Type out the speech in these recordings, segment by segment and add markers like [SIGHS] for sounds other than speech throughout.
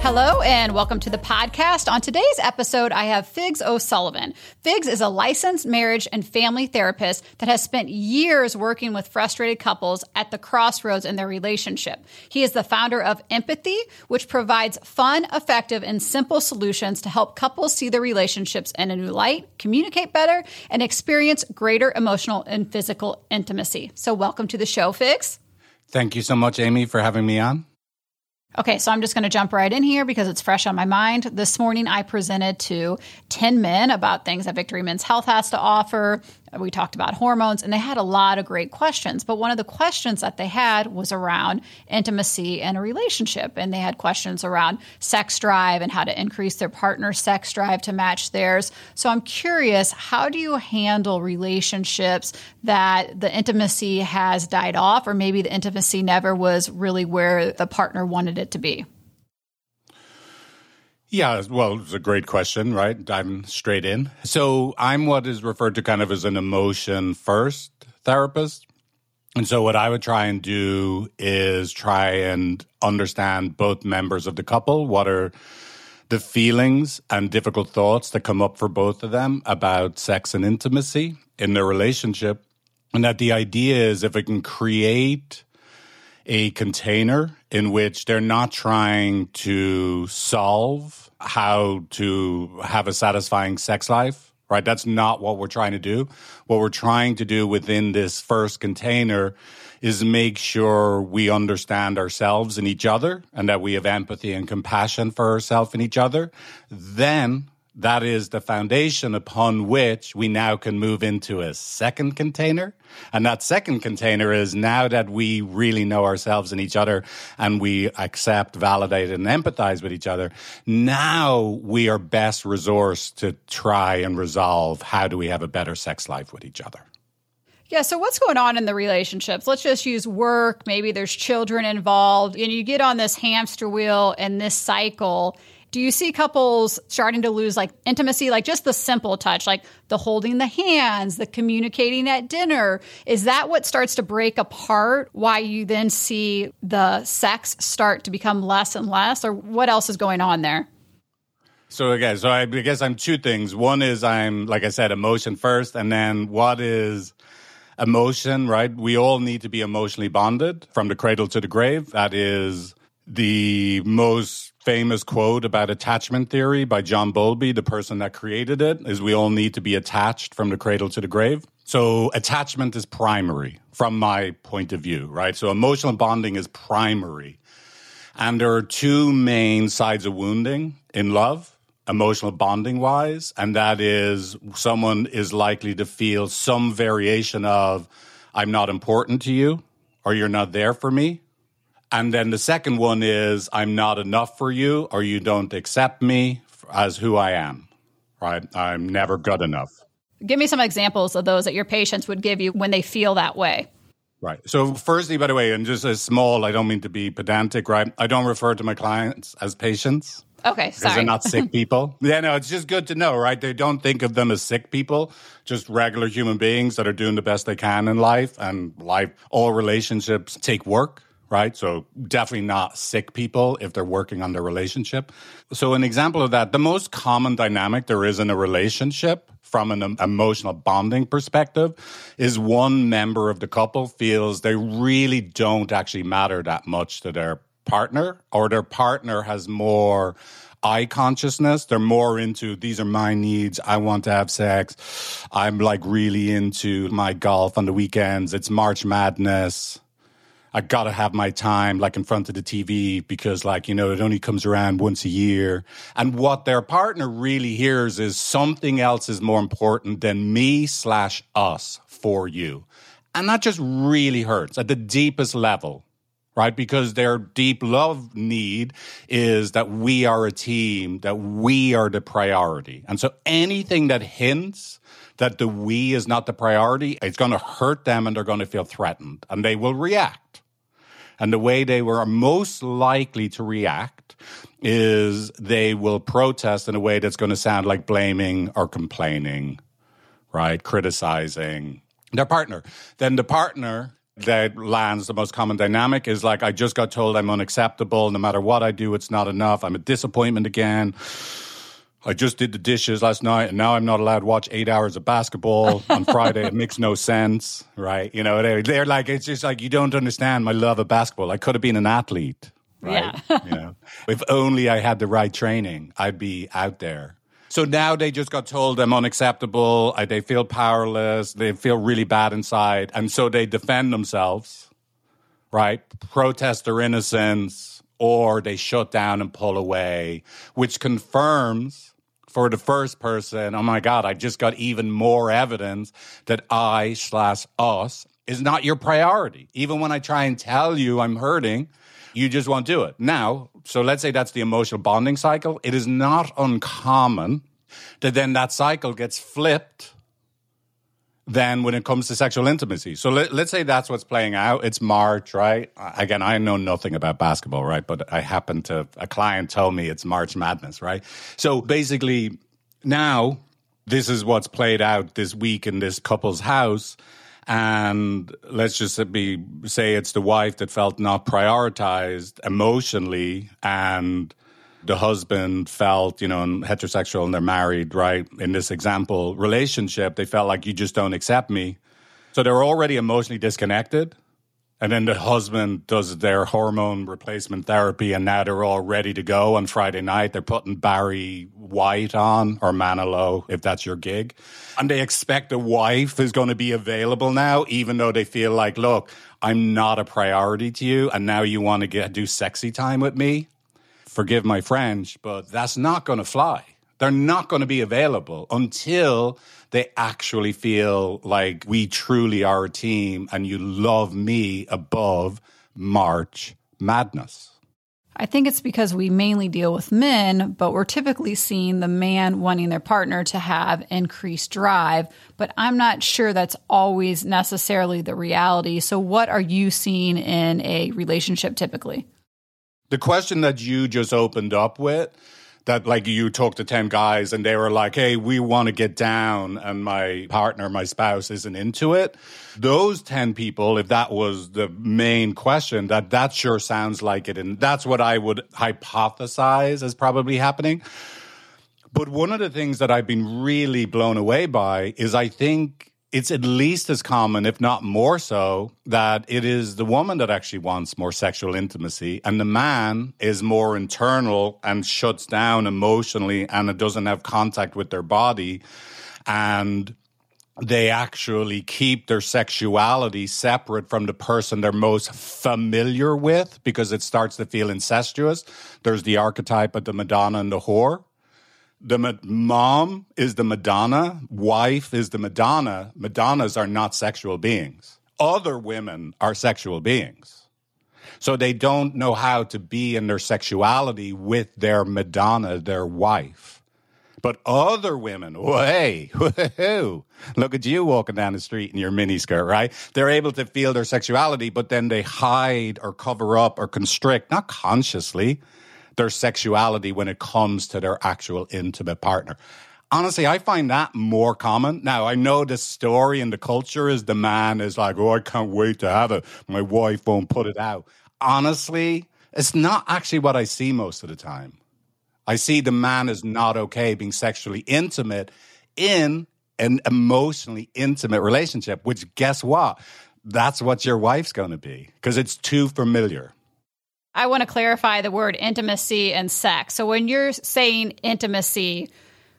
Hello and welcome to the podcast. On today's episode, I have Figs O'Sullivan. Figs is a licensed marriage and family therapist that has spent years working with frustrated couples at the crossroads in their relationship. He is the founder of Empathi, which provides fun, effective, and simple solutions to help couples see their relationships in a new light, communicate better, and experience greater emotional and physical intimacy. So, welcome to the show, Figs. Thank you so much, Amy, for having me on. Okay, so I'm just going to jump right in here because it's fresh on my mind. This morning, I presented to 10 men about things that Victory Men's Health has to offer. We talked about hormones, and they had a lot of great questions. But one of the questions that they had was around intimacy and a relationship. And they had questions around sex drive and how to increase their partner's sex drive to match theirs. So I'm curious how do you handle relationships that the intimacy has died off, or maybe the intimacy never was really where the partner wanted it to be? Yeah, well, it's a great question, right? Diving straight in. So I'm what is referred to kind of as an emotion first therapist. And so what I would try and do is try and understand both members of the couple. What are the feelings and difficult thoughts that come up for both of them about sex and intimacy in their relationship? And that the idea is if it can create a container in which they're not trying to solve how to have a satisfying sex life, right? That's not what we're trying to do. What we're trying to do within this first container is make sure we understand ourselves and each other and that we have empathy and compassion for ourselves and each other. Then that is the foundation upon which we now can move into a second container. And that second container is now that we really know ourselves and each other and we accept, validate, and empathize with each other. Now we are best resourced to try and resolve how do we have a better sex life with each other. Yeah, so what's going on in the relationships? Let's just use work. Maybe there's children involved, and you get on this hamster wheel and this cycle do you see couples starting to lose like intimacy, like just the simple touch, like the holding the hands, the communicating at dinner? Is that what starts to break apart? Why you then see the sex start to become less and less, or what else is going on there? So again, so I guess I'm two things. One is I'm like I said, emotion first, and then what is emotion, right? We all need to be emotionally bonded from the cradle to the grave. That is the most famous quote about attachment theory by John Bowlby, the person that created it, is we all need to be attached from the cradle to the grave. So attachment is primary from my point of view, right? So emotional bonding is primary. And there are two main sides of wounding in love, emotional bonding wise. And that is someone is likely to feel some variation of, I'm not important to you or you're not there for me and then the second one is I'm not enough for you or you don't accept me as who I am, right? I'm never good enough. Give me some examples of those that your patients would give you when they feel that way. Right. So, firstly, by the way, and just as small, I don't mean to be pedantic, right? I don't refer to my clients as patients. Okay, sorry. Because they're not sick [LAUGHS] people. yeah, no, it's just good to know, right? They don't think of them as sick people, just regular human beings that are doing the best they can in life. And life, all relationships take work right? So definitely not sick people if they're working on their relationship. So an example of that, the most common dynamic there is in a relationship from an emotional bonding perspective is one member of the couple feels they really don't actually matter that much to their partner or their partner has more I consciousness. They're more into these are my needs. I want to have sex. I'm like really into my golf on the weekends. It's March Madness. I gotta have my time like in front of the TV because like, you know, it only comes around once a year. And what their partner really hears is something else is more important than me slash us for you. And that just really hurts at the deepest level, right? Because their deep love need is that we are a team, that we are the priority. And so anything that hints that the we is not the priority, it's going to hurt them and they're going to feel threatened and they will react. And the way they were most likely to react is they will protest in a way that's going to sound like blaming or complaining, right? Criticizing their partner. Then the partner that lands the most common dynamic is like, I just got told I'm unacceptable. No matter what I do, it's not enough. I'm a disappointment again. I just did the dishes last night and now I'm not allowed to watch eight hours of basketball [LAUGHS] on Friday. it makes no sense, right? You know, they're, they're, like, it's just like, you don't understand my love of basketball. I could have been an athlete, right? Yeah. [LAUGHS] you know, if only I had the right training, I'd be out there. So now they just got told I'm unacceptable. They feel powerless. They feel really bad inside. And so they defend themselves, right? Protest their innocence or they shut down and pull away, which confirms for the first person, oh my God, I just got even more evidence that I slash us is not your priority. Even when I try and tell you I'm hurting, you just won't do it. Now, so let's say that's the emotional bonding cycle. It is not uncommon that then that cycle gets flipped then when it comes to sexual intimacy. So let, us say that's what's playing out. It's March, right? Again, I know nothing about basketball, right? But I happen to, a client told me it's March Madness, right? So basically, now this is what's played out this week in this couple's house and let's just be say it's the wife that felt not prioritized emotionally and the husband felt, you know, and heterosexual and they're married, right? In this example, relationship, they felt like you just don't accept me. So they're already emotionally disconnected. And then the husband does their hormone replacement therapy, and now they're all ready to go on Friday night. They're putting Barry White on or Manilow, if that's your gig. And they expect a wife is going to be available now, even though they feel like, look, I'm not a priority to you, and now you want to get do sexy time with me. Forgive my French, but that's not going to fly. They're not going to be available until they actually feel like we truly are a team and you love me above March madness. I think it's because we mainly deal with men, but we're typically seeing the man wanting their partner to have increased drive. But I'm not sure that's always necessarily the reality. So, what are you seeing in a relationship typically? The question that you just opened up with that like you talk to 10 guys and they were like, hey, we want to get down and my partner, my spouse isn't into it. Those 10 people, if that was the main question, that that sure sounds like it. And that's what I would hypothesize is probably happening. But one of the things that I've been really blown away by is I think it's at least as common, if not more so, that it is the woman that actually wants more sexual intimacy and the man is more internal and shuts down emotionally and it doesn't have contact with their body. And they actually keep their sexuality separate from the person they're most familiar with because it starts to feel incestuous. There's the archetype of the Madonna and the whore the mom is the Madonna, wife is the Madonna. Madonnas are not sexual beings. Other women are sexual beings. So they don't know how to be in their sexuality with their Madonna, their wife. But other women, [LAUGHS] hey, look at you walking down the street in your miniskirt, right? They're able to feel their sexuality, but then they hide or cover up or constrict, not consciously, their sexuality when it comes to their actual intimate partner. Honestly, I find that more common. Now, I know the story and the culture is the man is like, oh, I can't wait to have it. My wife won't put it out. Honestly, it's not actually what I see most of the time. I see the man is not okay being sexually intimate in an emotionally intimate relationship, which guess what? That's what your wife's going to be because it's too familiar. I want to clarify the word intimacy and sex. So when you're saying intimacy,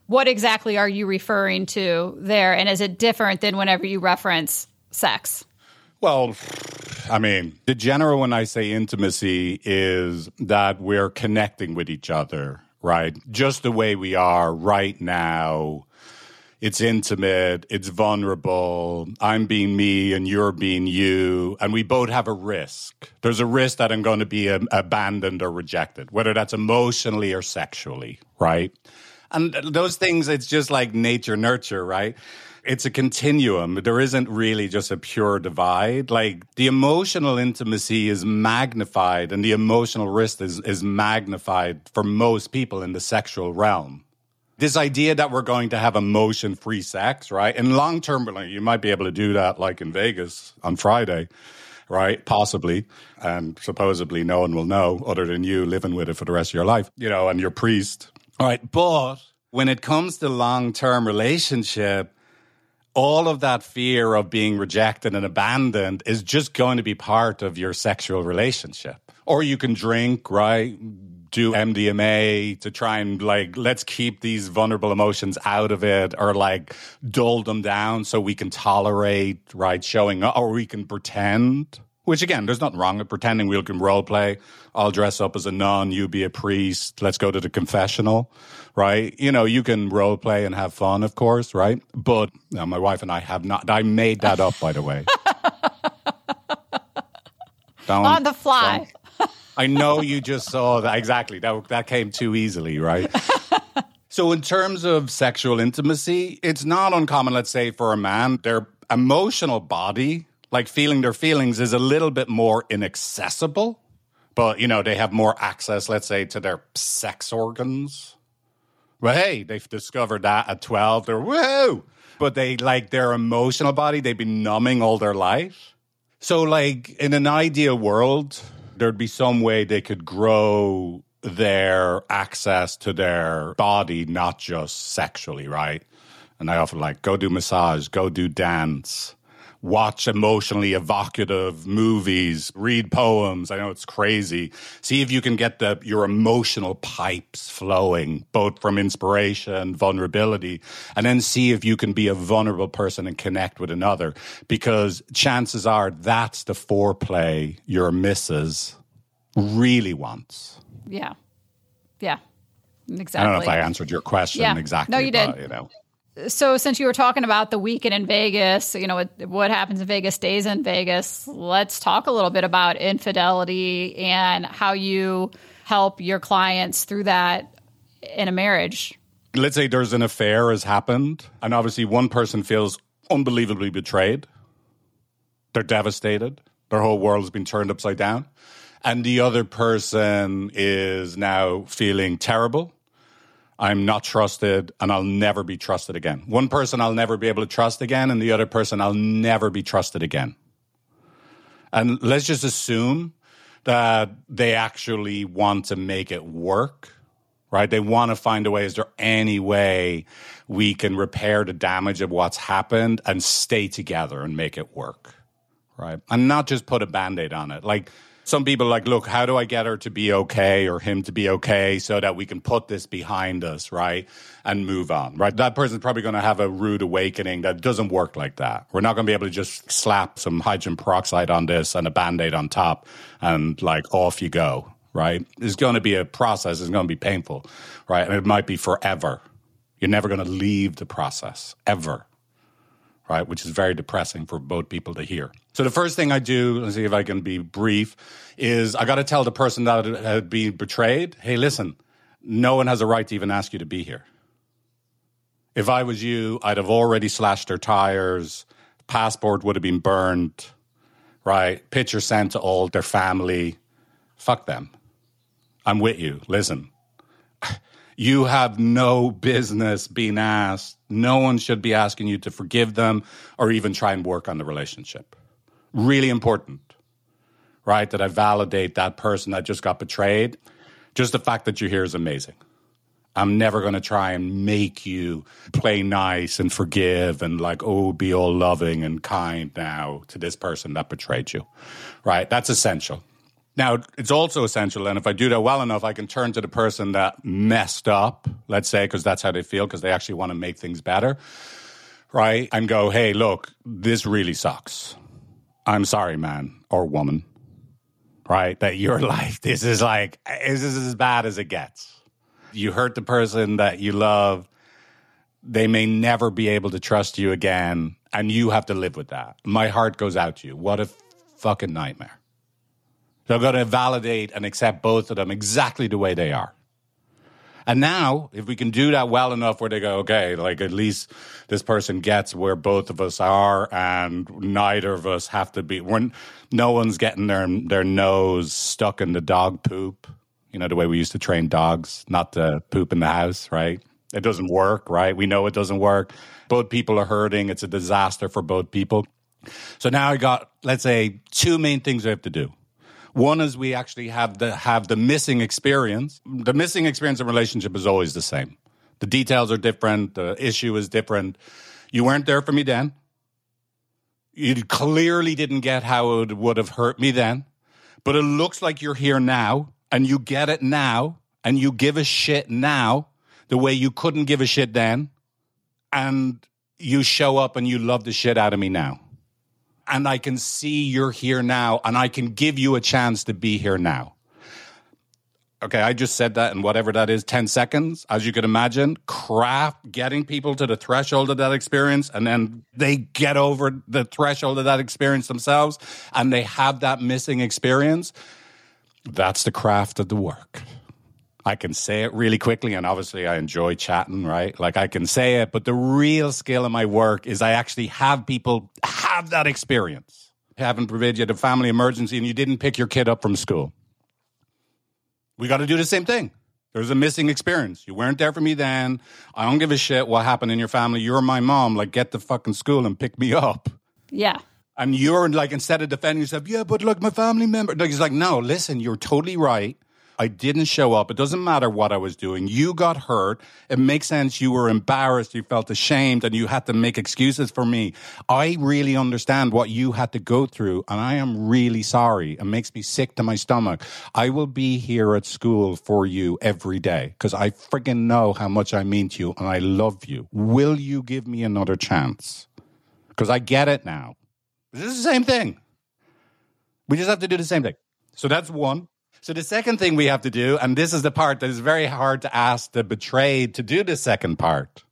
what exactly are you referring to there? And is it different than whenever you reference sex? Well, I mean, the general when I say intimacy is that we're connecting with each other, right? Just the way we are right now it's intimate, it's vulnerable. I'm being me and you're being you, and we both have a risk. There's a risk that I'm going to be um, abandoned or rejected, whether that's emotionally or sexually, right? And those things, it's just like nature, nurture, right? it's a continuum. There isn't really just a pure divide. Like the emotional intimacy is magnified and the emotional risk is, is magnified for most people in the sexual realm. This idea that we're going to have emotion free sex, right? In long term, you might be able to do that like in Vegas on Friday, right? Possibly. And supposedly no one will know other than you living with it for the rest of your life, you know, and your priest. All right. But when it comes to long term relationship, all of that fear of being rejected and abandoned is just going to be part of your sexual relationship. Or you can drink, right? Do MDMA to try and like, let's keep these vulnerable emotions out of it or like dull them down so we can tolerate, right? Showing up or we can pretend. Which again, there's nothing wrong with pretending we can role play. I'll dress up as a nun, you be a priest. Let's go to the confessional right? You know, you can role play and have fun, of course, right? But my wife and I have not. I made that up, by the way. [LAUGHS] On the fly. I know you just saw that exactly. That that came too easily, right? [LAUGHS] so, in terms of sexual intimacy, it's not uncommon. Let's say for a man, their emotional body, like feeling their feelings, is a little bit more inaccessible. But you know, they have more access, let's say, to their sex organs well, hey, they've discovered that at 12. They're whoa. But they like their emotional body, they've been numbing all their life. So, like, in an ideal world, there'd be some way they could grow their access to their body, not just sexually, right? And I often like, go do massage, go do dance, watch emotionally evocative movies, read poems. I know it's crazy. See if you can get the your emotional pipes flowing, both from inspiration, and vulnerability, and then see if you can be a vulnerable person and connect with another. Because chances are that's the foreplay your missus really wants. Yeah. Yeah. Exactly. I don't know if I answered your question yeah. exactly. No, you did. But, you know so since you were talking about the weekend in Vegas, you know what, what happens in Vegas stays in Vegas. Let's talk a little bit about infidelity and how you help your clients through that in a marriage. Let's say there's an affair has happened, and obviously one person feels unbelievably betrayed. They're devastated. Their whole world has been turned upside down. And the other person is now feeling terrible I'm not trusted and I'll never be trusted again. One person I'll never be able to trust again, and the other person I'll never be trusted again. And let's just assume that they actually want to make it work, right? They want to find a way. Is there any way we can repair the damage of what's happened and stay together and make it work, right? And not just put a band aid on it. Like, some people like, look, how do I get her to be okay or him to be okay so that we can put this behind us, right? And move on, right? That person's probably going to have a rude awakening that doesn't work like that. We're not going to be able to just slap some hydrogen peroxide on this and a band aid on top and like off you go, right? It's going to be a process. It's going to be painful, right? And it might be forever. You're never going to leave the process ever right? Which is very depressing for both people to hear. So the first thing I do, let's see if I can be brief, is I got to tell the person that had been betrayed, hey, listen, no one has a right to even ask you to be here. If I was you, I'd have already slashed their tires, passport would have been burned, right? Picture sent to all their family. Fuck them. I'm with you. Listen, you have no business being asked. No one should be asking you to forgive them or even try and work on the relationship. Really important, right? That I validate that person that just got betrayed. Just the fact that you're here is amazing. I'm never going to try and make you play nice and forgive and like, oh, be all loving and kind now to this person that betrayed you, right? That's essential. Now, it's also essential, and if I do that well enough, I can turn to the person that messed up, let's say, because that's how they feel, because they actually want to make things better, right? And go, hey, look, this really sucks. I'm sorry, man or woman, right? That your [LAUGHS] life, this is like, this is as bad as it gets. You hurt the person that you love. They may never be able to trust you again, and you have to live with that. My heart goes out to you. What a fucking nightmare. I'm going to validate and accept both of them exactly the way they are. And now, if we can do that well enough where they go, okay, like at least this person gets where both of us are and neither of us have to be, when no one's getting their, their nose stuck in the dog poop, you know, the way we used to train dogs not to poop in the house, right? It doesn't work, right? We know it doesn't work. Both people are hurting. It's a disaster for both people. So now I got, let's say, two main things we have to do. One is we actually have the have the missing experience. The missing experience in relationship is always the same. The details are different. The issue is different. You weren't there for me then. You clearly didn't get how it would have hurt me then. But it looks like you're here now and you get it now and you give a shit now the way you couldn't give a shit then. And you show up and you love the shit out of me now and I can see you're here now and I can give you a chance to be here now. Okay, I just said that in whatever that is, 10 seconds. As you can imagine, craft getting people to the threshold of that experience, and then they get over the threshold of that experience themselves and they have that missing experience. That's the craft of the work. I can say it really quickly, and obviously I enjoy chatting, right? Like I can say it, but the real skill of my work is I actually have people have that experience. Having provided you a family emergency and you didn't pick your kid up from school. We got to do the same thing. There's a missing experience. You weren't there for me then. I don't give a shit what happened in your family. You're my mom. Like, get to fucking school and pick me up. Yeah. And you're like, instead of defending yourself, yeah, but look, my family member. Like, he's like, no, listen, you're totally right. I didn't show up. It doesn't matter what I was doing. You got hurt. It makes sense. You were embarrassed. You felt ashamed and you had to make excuses for me. I really understand what you had to go through and I am really sorry. It makes me sick to my stomach. I will be here at school for you every day because I friggin' know how much I mean to you and I love you. Will you give me another chance? Because I get it now. This is the same thing. We just have to do the same thing. So that's one. So the second thing we have to do, and this is the part that is very hard to ask the betrayed to do the second part,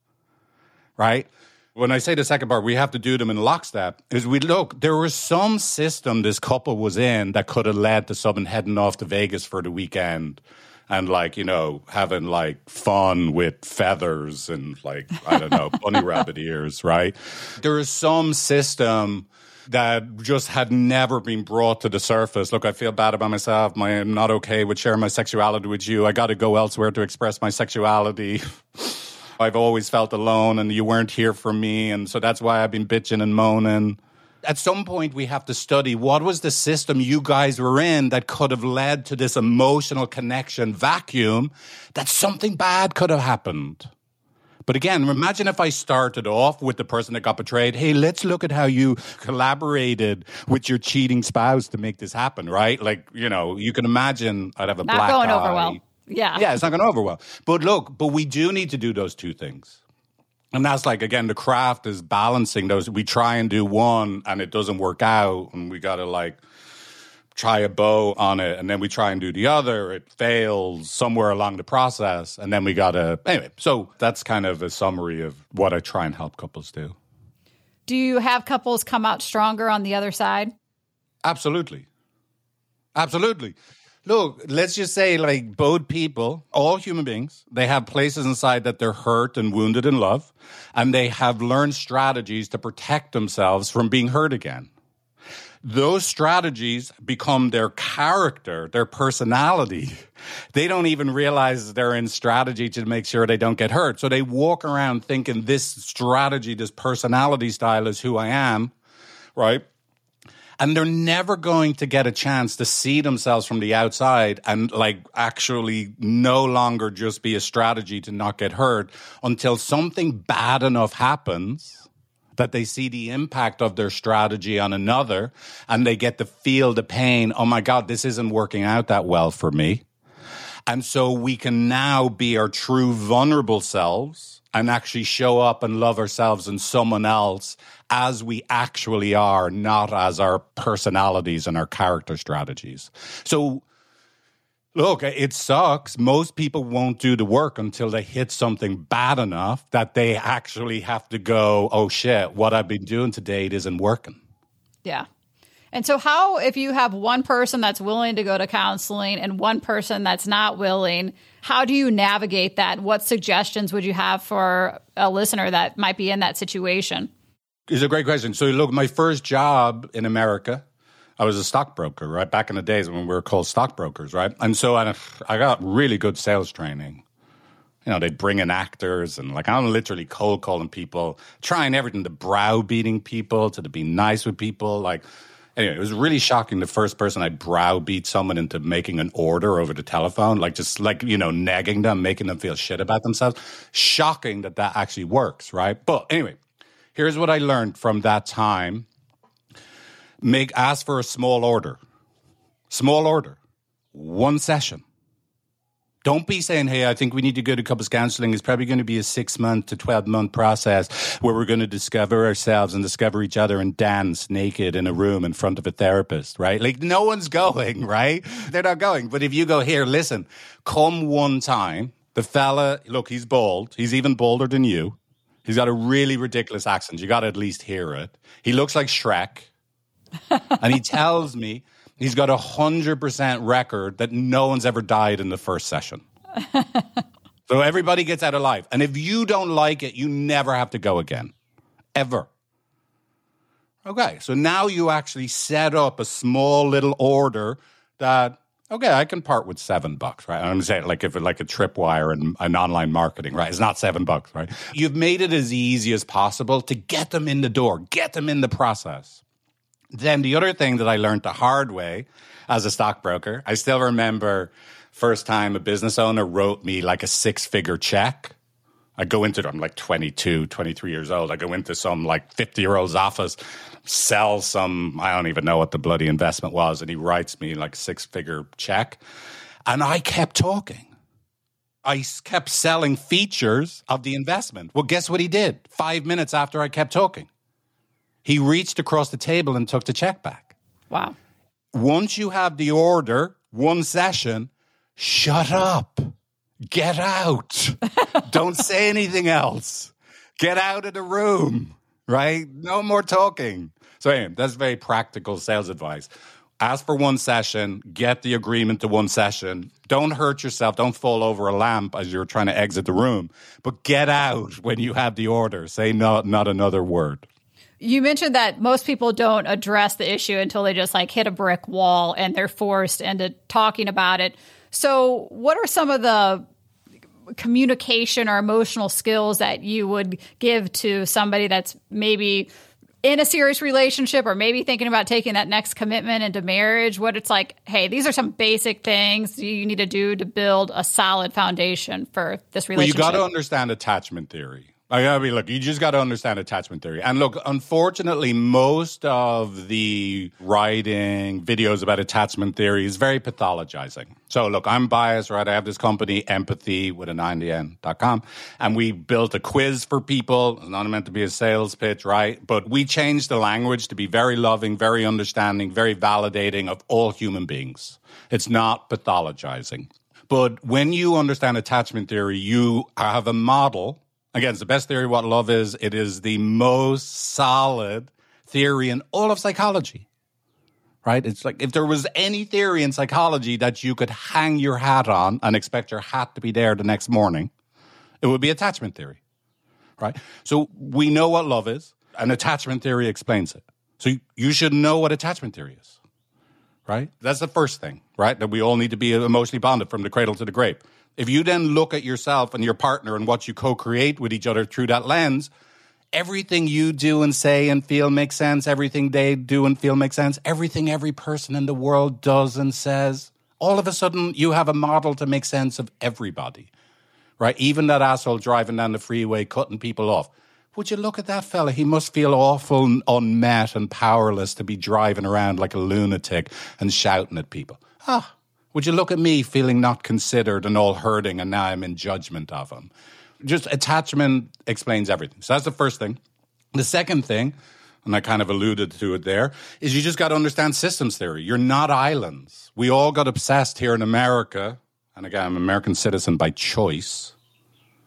right? When I say the second part, we have to do them in lockstep. Is we look, there was some system this couple was in that could have led to someone heading off to Vegas for the weekend and like, you know, having like fun with feathers and like, I don't know, bunny [LAUGHS] rabbit ears, right? There is some system that just had never been brought to the surface. Look, I feel bad about myself. My, I'm not okay with sharing my sexuality with you. I got to go elsewhere to express my sexuality. [SIGHS] I've always felt alone and you weren't here for me. And so that's why I've been bitching and moaning. At some point, we have to study what was the system you guys were in that could have led to this emotional connection vacuum that something bad could have happened. But again, imagine if I started off with the person that got betrayed. Hey, let's look at how you collaborated with your cheating spouse to make this happen, right? Like, you know, you can imagine I'd have a black eye. Not black going eye. over well. Yeah. Yeah, it's not going over well. But look, but we do need to do those two things. And that's like, again, the craft is balancing those. We try and do one and it doesn't work out. And we got to like, try a bow on it and then we try and do the other. It fails somewhere along the process and then we gotta anyway. So that's kind of a summary of what i try and help couples do. Do you have couples come out stronger on the other side? absolutely. Absolutely. Look let's just say like both people all human beings they have places inside that they're hurt and wounded in love and they have learned strategies to protect themselves from being hurt again those strategies become their character, their personality. They don't even realize they're in strategy to make sure they don't get hurt. So they walk around thinking this strategy, this personality style is who I am, right? And they're never going to get a chance to see themselves from the outside and like actually no longer just be a strategy to not get hurt until something bad enough happens that they see the impact of their strategy on another and they get to feel the pain. Oh my God, this isn't working out that well for me. And so we can now be our true vulnerable selves and actually show up and love ourselves and someone else as we actually are, not as our personalities and our character strategies. So Look, it sucks. Most people won't do the work until they hit something bad enough that they actually have to go, oh shit, what I've been doing to date isn't working. Yeah. And so, how, if you have one person that's willing to go to counseling and one person that's not willing, How do you navigate that? What suggestions would you have for a listener that might be in that situation? It's a great question. So, look, my first job in America, I was a stockbroker, right? Back in the days when we were called stockbrokers, right? And so I, I got really good sales training. You know, they'd bring in actors and like I'm literally cold calling people, trying everything to browbeating people, to be nice with people. Like, anyway, it was really shocking. The first person I browbeat someone into making an order over the telephone, like just like, you know, nagging them, making them feel shit about themselves. Shocking that that actually works, right? But anyway, here's what I learned from that time make ask for a small order. Small order. One session. Don't be saying, hey, I think we need to go to couples counseling. It's probably going to be a six month to 12 month process where we're going to discover ourselves and discover each other and dance naked in a room in front of a therapist, right? Like no one's [LAUGHS] going, right? They're not going. But if you go here, listen, come one time. The fella, look, he's bald. He's even bolder than you. He's got a really ridiculous accent. You got to at least hear it. He looks like Shrek and he tells me he's got a hundred percent record that no one's ever died in the first session. so everybody gets out alive. And if you don't like it, you never have to go again. Ever. Okay, so now you actually set up a small little order that okay, I can part with seven bucks, right? I'm saying like if like a tripwire and an online marketing, right? It's not seven bucks, right? You've made it as easy as possible to get them in the door, get them in the process. Then the other thing that I learned the hard way as a stockbroker, I still remember first time a business owner wrote me like a six figure check. I go into, I'm like 22, 23 years old. I go into some like 50 year old's office, sell some, I don't even know what the bloody investment was. And he writes me like a six figure check. And I kept talking. I kept selling features of the investment. Well, guess what he did? Five minutes after I kept talking. He reached across the table and took the check back. Wow. Once you have the order, one session, shut up. Get out. [LAUGHS] Don't say anything else. Get out of the room, right? No more talking. So, anyway, that's very practical sales advice. Ask for one session, get the agreement to one session. Don't hurt yourself. Don't fall over a lamp as you're trying to exit the room, but get out when you have the order. Say not, not another word. You mentioned that most people don't address the issue until they just like hit a brick wall and they're forced into talking about it. So, what are some of the communication or emotional skills that you would give to somebody that's maybe in a serious relationship or maybe thinking about taking that next commitment into marriage? What it's like, hey, these are some basic things you need to do to build a solid foundation for this relationship. Well, you got to understand attachment theory I mean, look, you just got to understand attachment theory. And look, unfortunately, most of the writing videos about attachment theory is very pathologizing. So look, I'm biased, right? I have this company, empathy with a an INDN.com, and we built a quiz for people. It's not meant to be a sales pitch, right? But we changed the language to be very loving, very understanding, very validating of all human beings. It's not pathologizing. But when you understand attachment theory, you have a model Again, it's the best theory of what love is. It is the most solid theory in all of psychology. Right? It's like if there was any theory in psychology that you could hang your hat on and expect your hat to be there the next morning, it would be attachment theory. Right? So we know what love is, and attachment theory explains it. So you should know what attachment theory is. Right? That's the first thing, right? That we all need to be emotionally bonded from the cradle to the grave. If you then look at yourself and your partner and what you co create with each other through that lens, everything you do and say and feel makes sense. Everything they do and feel makes sense. Everything every person in the world does and says. All of a sudden, you have a model to make sense of everybody, right? Even that asshole driving down the freeway, cutting people off. Would you look at that fella? He must feel awful, unmet, and powerless to be driving around like a lunatic and shouting at people. Ah, would you look at me feeling not considered and all hurting, and now I'm in judgment of him? Just attachment explains everything. So that's the first thing. The second thing, and I kind of alluded to it there, is you just got to understand systems theory. You're not islands. We all got obsessed here in America, and again, I'm an American citizen by choice.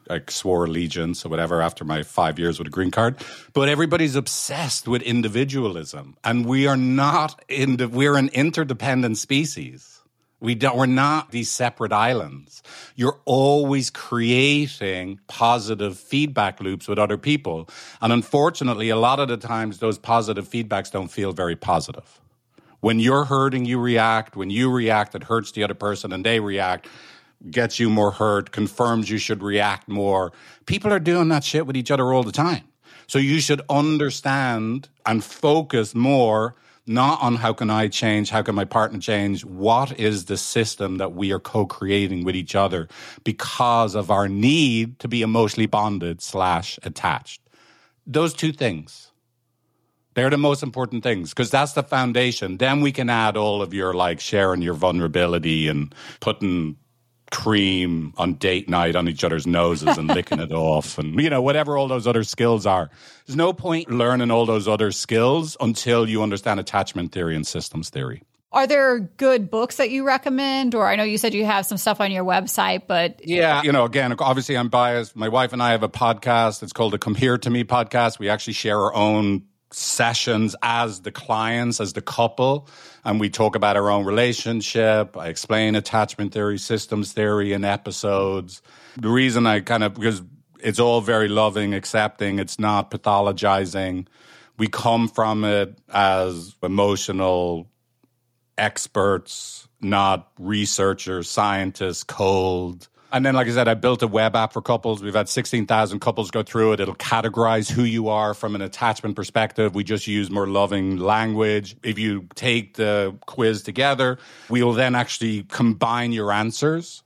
I swore allegiance or whatever after my five years with a green card. But everybody's obsessed with individualism, and we are not in. The, we're an interdependent species We don't, we're not these separate islands. You're always creating positive feedback loops with other people. And unfortunately, a lot of the times those positive feedbacks don't feel very positive. When you're hurting, you react. When you react, it hurts the other person and they react, gets you more hurt, confirms you should react more. People are doing that shit with each other all the time. So you should understand and focus more not on how can I change, how can my partner change, what is the system that we are co-creating with each other because of our need to be emotionally bonded slash attached. Those two things. They're the most important things because that's the foundation. Then we can add all of your like sharing your vulnerability and putting cream on date night on each other's noses and licking it [LAUGHS] off and you know whatever all those other skills are. There's no point learning all those other skills until you understand attachment theory and systems theory. Are there good books that you recommend? Or i know you said you have some stuff on your website but yeah you know again obviously i'm biased. My wife and i have a podcast. It's called the come here to me podcast. We actually share our own sessions as the clients, as the couple, and we talk about our own relationship. I explain attachment theory, systems theory in episodes. The reason I kind of, because it's all very loving, accepting, it's not pathologizing. We come from it as emotional experts, not researchers, scientists, cold. And then, like I said, I built a web app for couples. We've had 16,000 couples go through it. It'll categorize who you are from an attachment perspective. We just use more loving language. If you take the quiz together, we will then actually combine your answers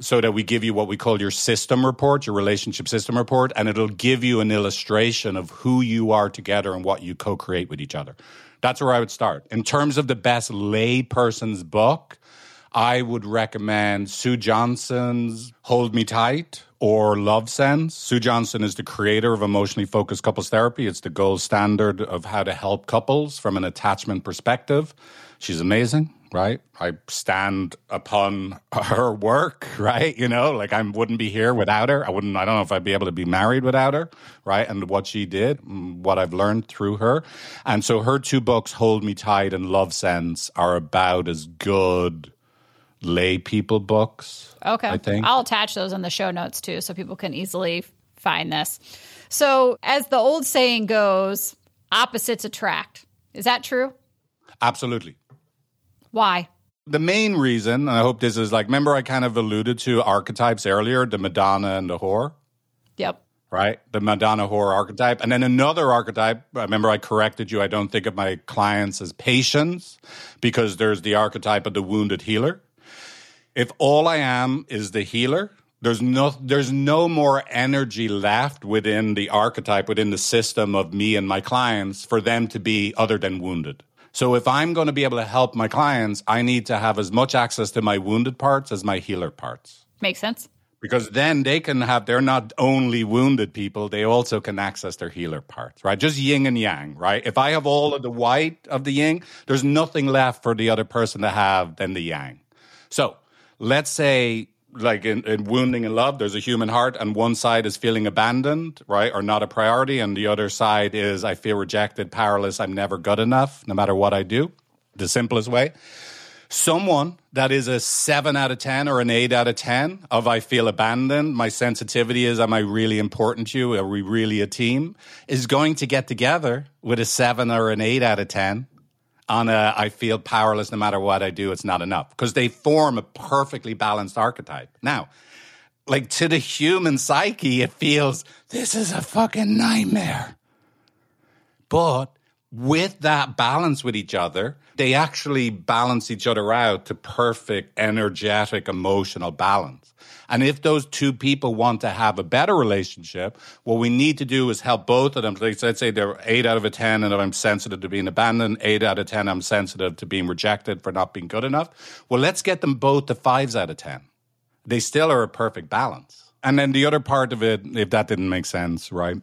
so that we give you what we call your system report, your relationship system report, and it'll give you an illustration of who you are together and what you co create with each other. That's where I would start. In terms of the best layperson's book, I would recommend Sue Johnson's Hold Me Tight or Love Sense. Sue Johnson is the creator of emotionally focused couples therapy. It's the gold standard of how to help couples from an attachment perspective. She's amazing, right? I stand upon [LAUGHS] her work, right? You know, like I wouldn't be here without her. I wouldn't, I don't know if I'd be able to be married without her, right? And what she did, mm, what I've learned through her. And so her two books, Hold Me Tight and Love Sense, are about as good lay people books. Okay. I think. I'll attach those in the show notes too so people can easily find this. So, as the old saying goes, opposites attract. Is that true? Absolutely. Why? The main reason, and I hope this is like, remember I kind of alluded to archetypes earlier, the Madonna and the whore? Yep. Right? The Madonna whore archetype. And then another archetype, I remember I corrected you. I don't think of my clients as patients because there's the archetype of the wounded healer if all I am is the healer, there's no there's no more energy left within the archetype within the system of me and my clients for them to be other than wounded. So if I'm going to be able to help my clients, I need to have as much access to my wounded parts as my healer parts. Makes sense. Because then they can have, they're not only wounded people, they also can access their healer parts, right? Just yin and yang, right? If I have all of the white of the yin, there's nothing left for the other person to have than the yang. So let's say like in, in, wounding in love, there's a human heart, and one side is feeling abandoned, right, or not a priority, and the other side is I feel rejected, powerless, I'm never good enough, no matter what I do. The simplest way. Someone that is a seven out of 10 or an eight out of 10 of I feel abandoned, my sensitivity is, am I really important to you? Are we really a team? Is going to get together with a seven or an eight out of 10 on a I feel powerless no matter what I do, it's not enough because they form a perfectly balanced archetype. Now, like to the human psyche, it feels this is a fucking nightmare. But with that balance with each other, they actually balance each other out to perfect energetic emotional balance. And if those two people want to have a better relationship, what we need to do is help both of them. Let's say they're eight out of a 10 and I'm sensitive to being abandoned. Eight out of 10, I'm sensitive to being rejected for not being good enough. Well, let's get them both to fives out of 10. They still are a perfect balance. And then the other part of it, if that didn't make sense, right?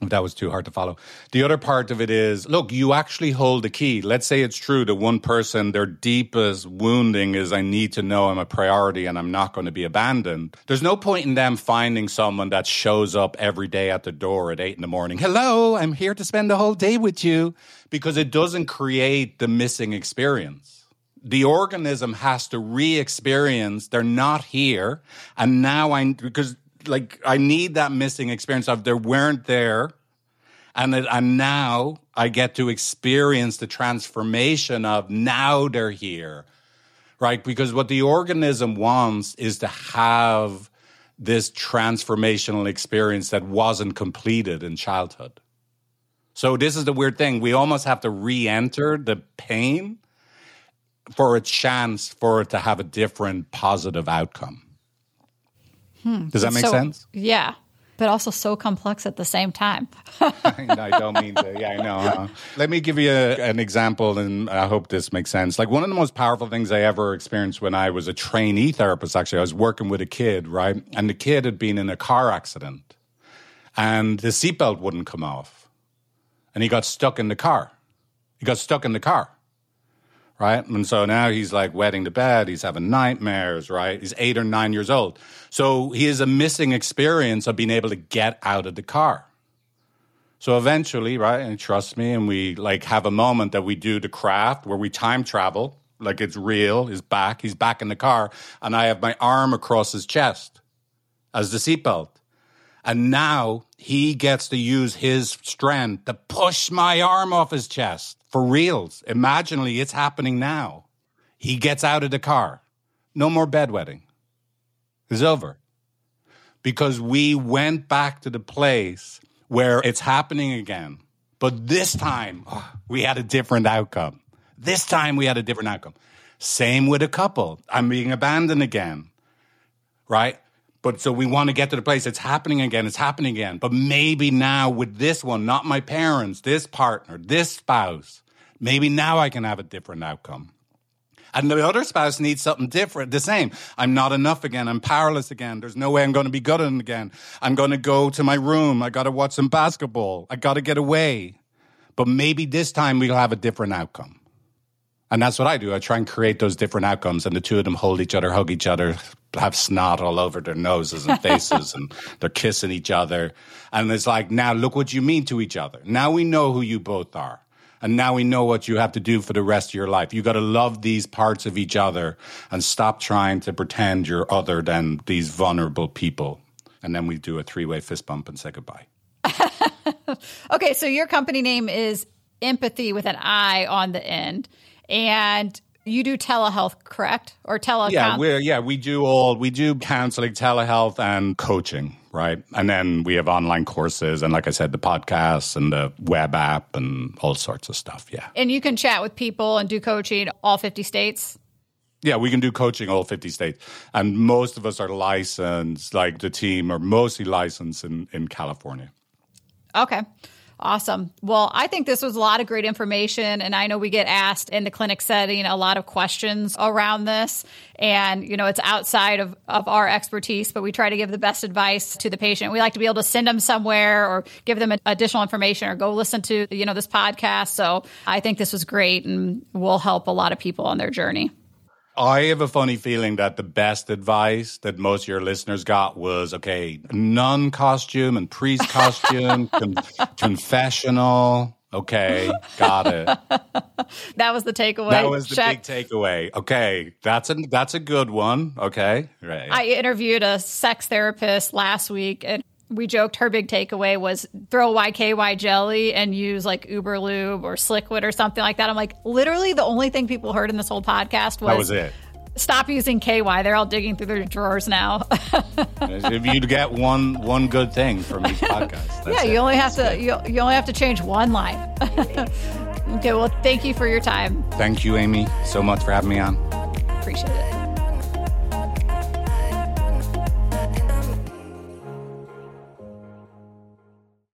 That was too hard to follow. The other part of it is look, you actually hold the key. Let's say it's true that one person, their deepest wounding is I need to know I'm a priority and I'm not going to be abandoned. There's no point in them finding someone that shows up every day at the door at eight in the morning. Hello, I'm here to spend the whole day with you because it doesn't create the missing experience the organism has to re-experience they're not here and now i because like i need that missing experience of they weren't there and it, and now i get to experience the transformation of now they're here right? Because what the organism wants is to have this transformational experience that wasn't completed in childhood. So this is the weird thing. We almost have to re-enter the pain for a chance for it to have a different positive outcome. Hmm. Does that make so, sense? Yeah. But also so complex at the same time. [LAUGHS] I don't mean to. Yeah, I know. Uh, let me give you a, an example, and I hope this makes sense. Like one of the most powerful things I ever experienced when I was a trainee therapist, actually, I was working with a kid, right? And the kid had been in a car accident, and the seatbelt wouldn't come off, and he got stuck in the car. He got stuck in the car right? And so now he's like wetting the bed, he's having nightmares, right? He's eight or nine years old. So he has a missing experience of being able to get out of the car. So eventually, right, and trust me, and we like have a moment that we do the craft where we time travel, like it's real, he's back, he's back in the car, and I have my arm across his chest as the seatbelt. And now he gets to use his strength to push my arm off his chest for reals. Imaginally, it's happening now. He gets out of the car. No more bedwetting. It's over. Because we went back to the place where it's happening again. But this time, oh, we had a different outcome. This time, we had a different outcome. Same with a couple. I'm being abandoned again, right? But so we want to get to the place. It's happening again. It's happening again. But maybe now with this one, not my parents, this partner, this spouse, maybe now I can have a different outcome. And the other spouse needs something different, the same. I'm not enough again. I'm powerless again. There's no way I'm going to be good again. I'm going to go to my room. I got to watch some basketball. I got to get away. But maybe this time we'll have a different outcome. And that's what I do. I try and create those different outcomes, and the two of them hold each other, hug each other, have snot all over their noses and faces, and [LAUGHS] they're kissing each other. And it's like, now look what you mean to each other. Now we know who you both are. And now we know what you have to do for the rest of your life. You got to love these parts of each other and stop trying to pretend you're other than these vulnerable people. And then we do a three way fist bump and say goodbye. [LAUGHS] okay, so your company name is Empathi with an I on the end and you do telehealth, correct? Or telehealth? Yeah, we yeah we do all we do counseling, telehealth, and coaching, right? And then we have online courses, and like I said, the podcasts and the web app and all sorts of stuff. Yeah, and you can chat with people and do coaching all fifty states. Yeah, we can do coaching all 50 states. And most of us are licensed, like the team are mostly licensed in, in California. Okay. Awesome. Well, I think this was a lot of great information. And I know we get asked in the clinic setting a lot of questions around this. And, you know, it's outside of, of our expertise, but we try to give the best advice to the patient. We like to be able to send them somewhere or give them additional information or go listen to, you know, this podcast. So I think this was great and will help a lot of people on their journey. I have a funny feeling that the best advice that most of your listeners got was okay, nun costume and priest [LAUGHS] costume, con- confessional. Okay, got it. [LAUGHS] that was the takeaway. That was the Check. big takeaway. Okay, that's a that's a good one. Okay, right. I interviewed a sex therapist last week, and we joked her big takeaway was throw YKY jelly and use like Uber Lube or Sliquid or something like that. I'm like, literally, the only thing people heard in this whole podcast was, that was it. Stop using KY. They're all digging through their drawers now. [LAUGHS] if you get one one good thing from each podcast, yeah, you it. only have that's to you, you only have to change one line. [LAUGHS] okay, well, thank you for your time. Thank you, Amy, so much for having me on. Appreciate it.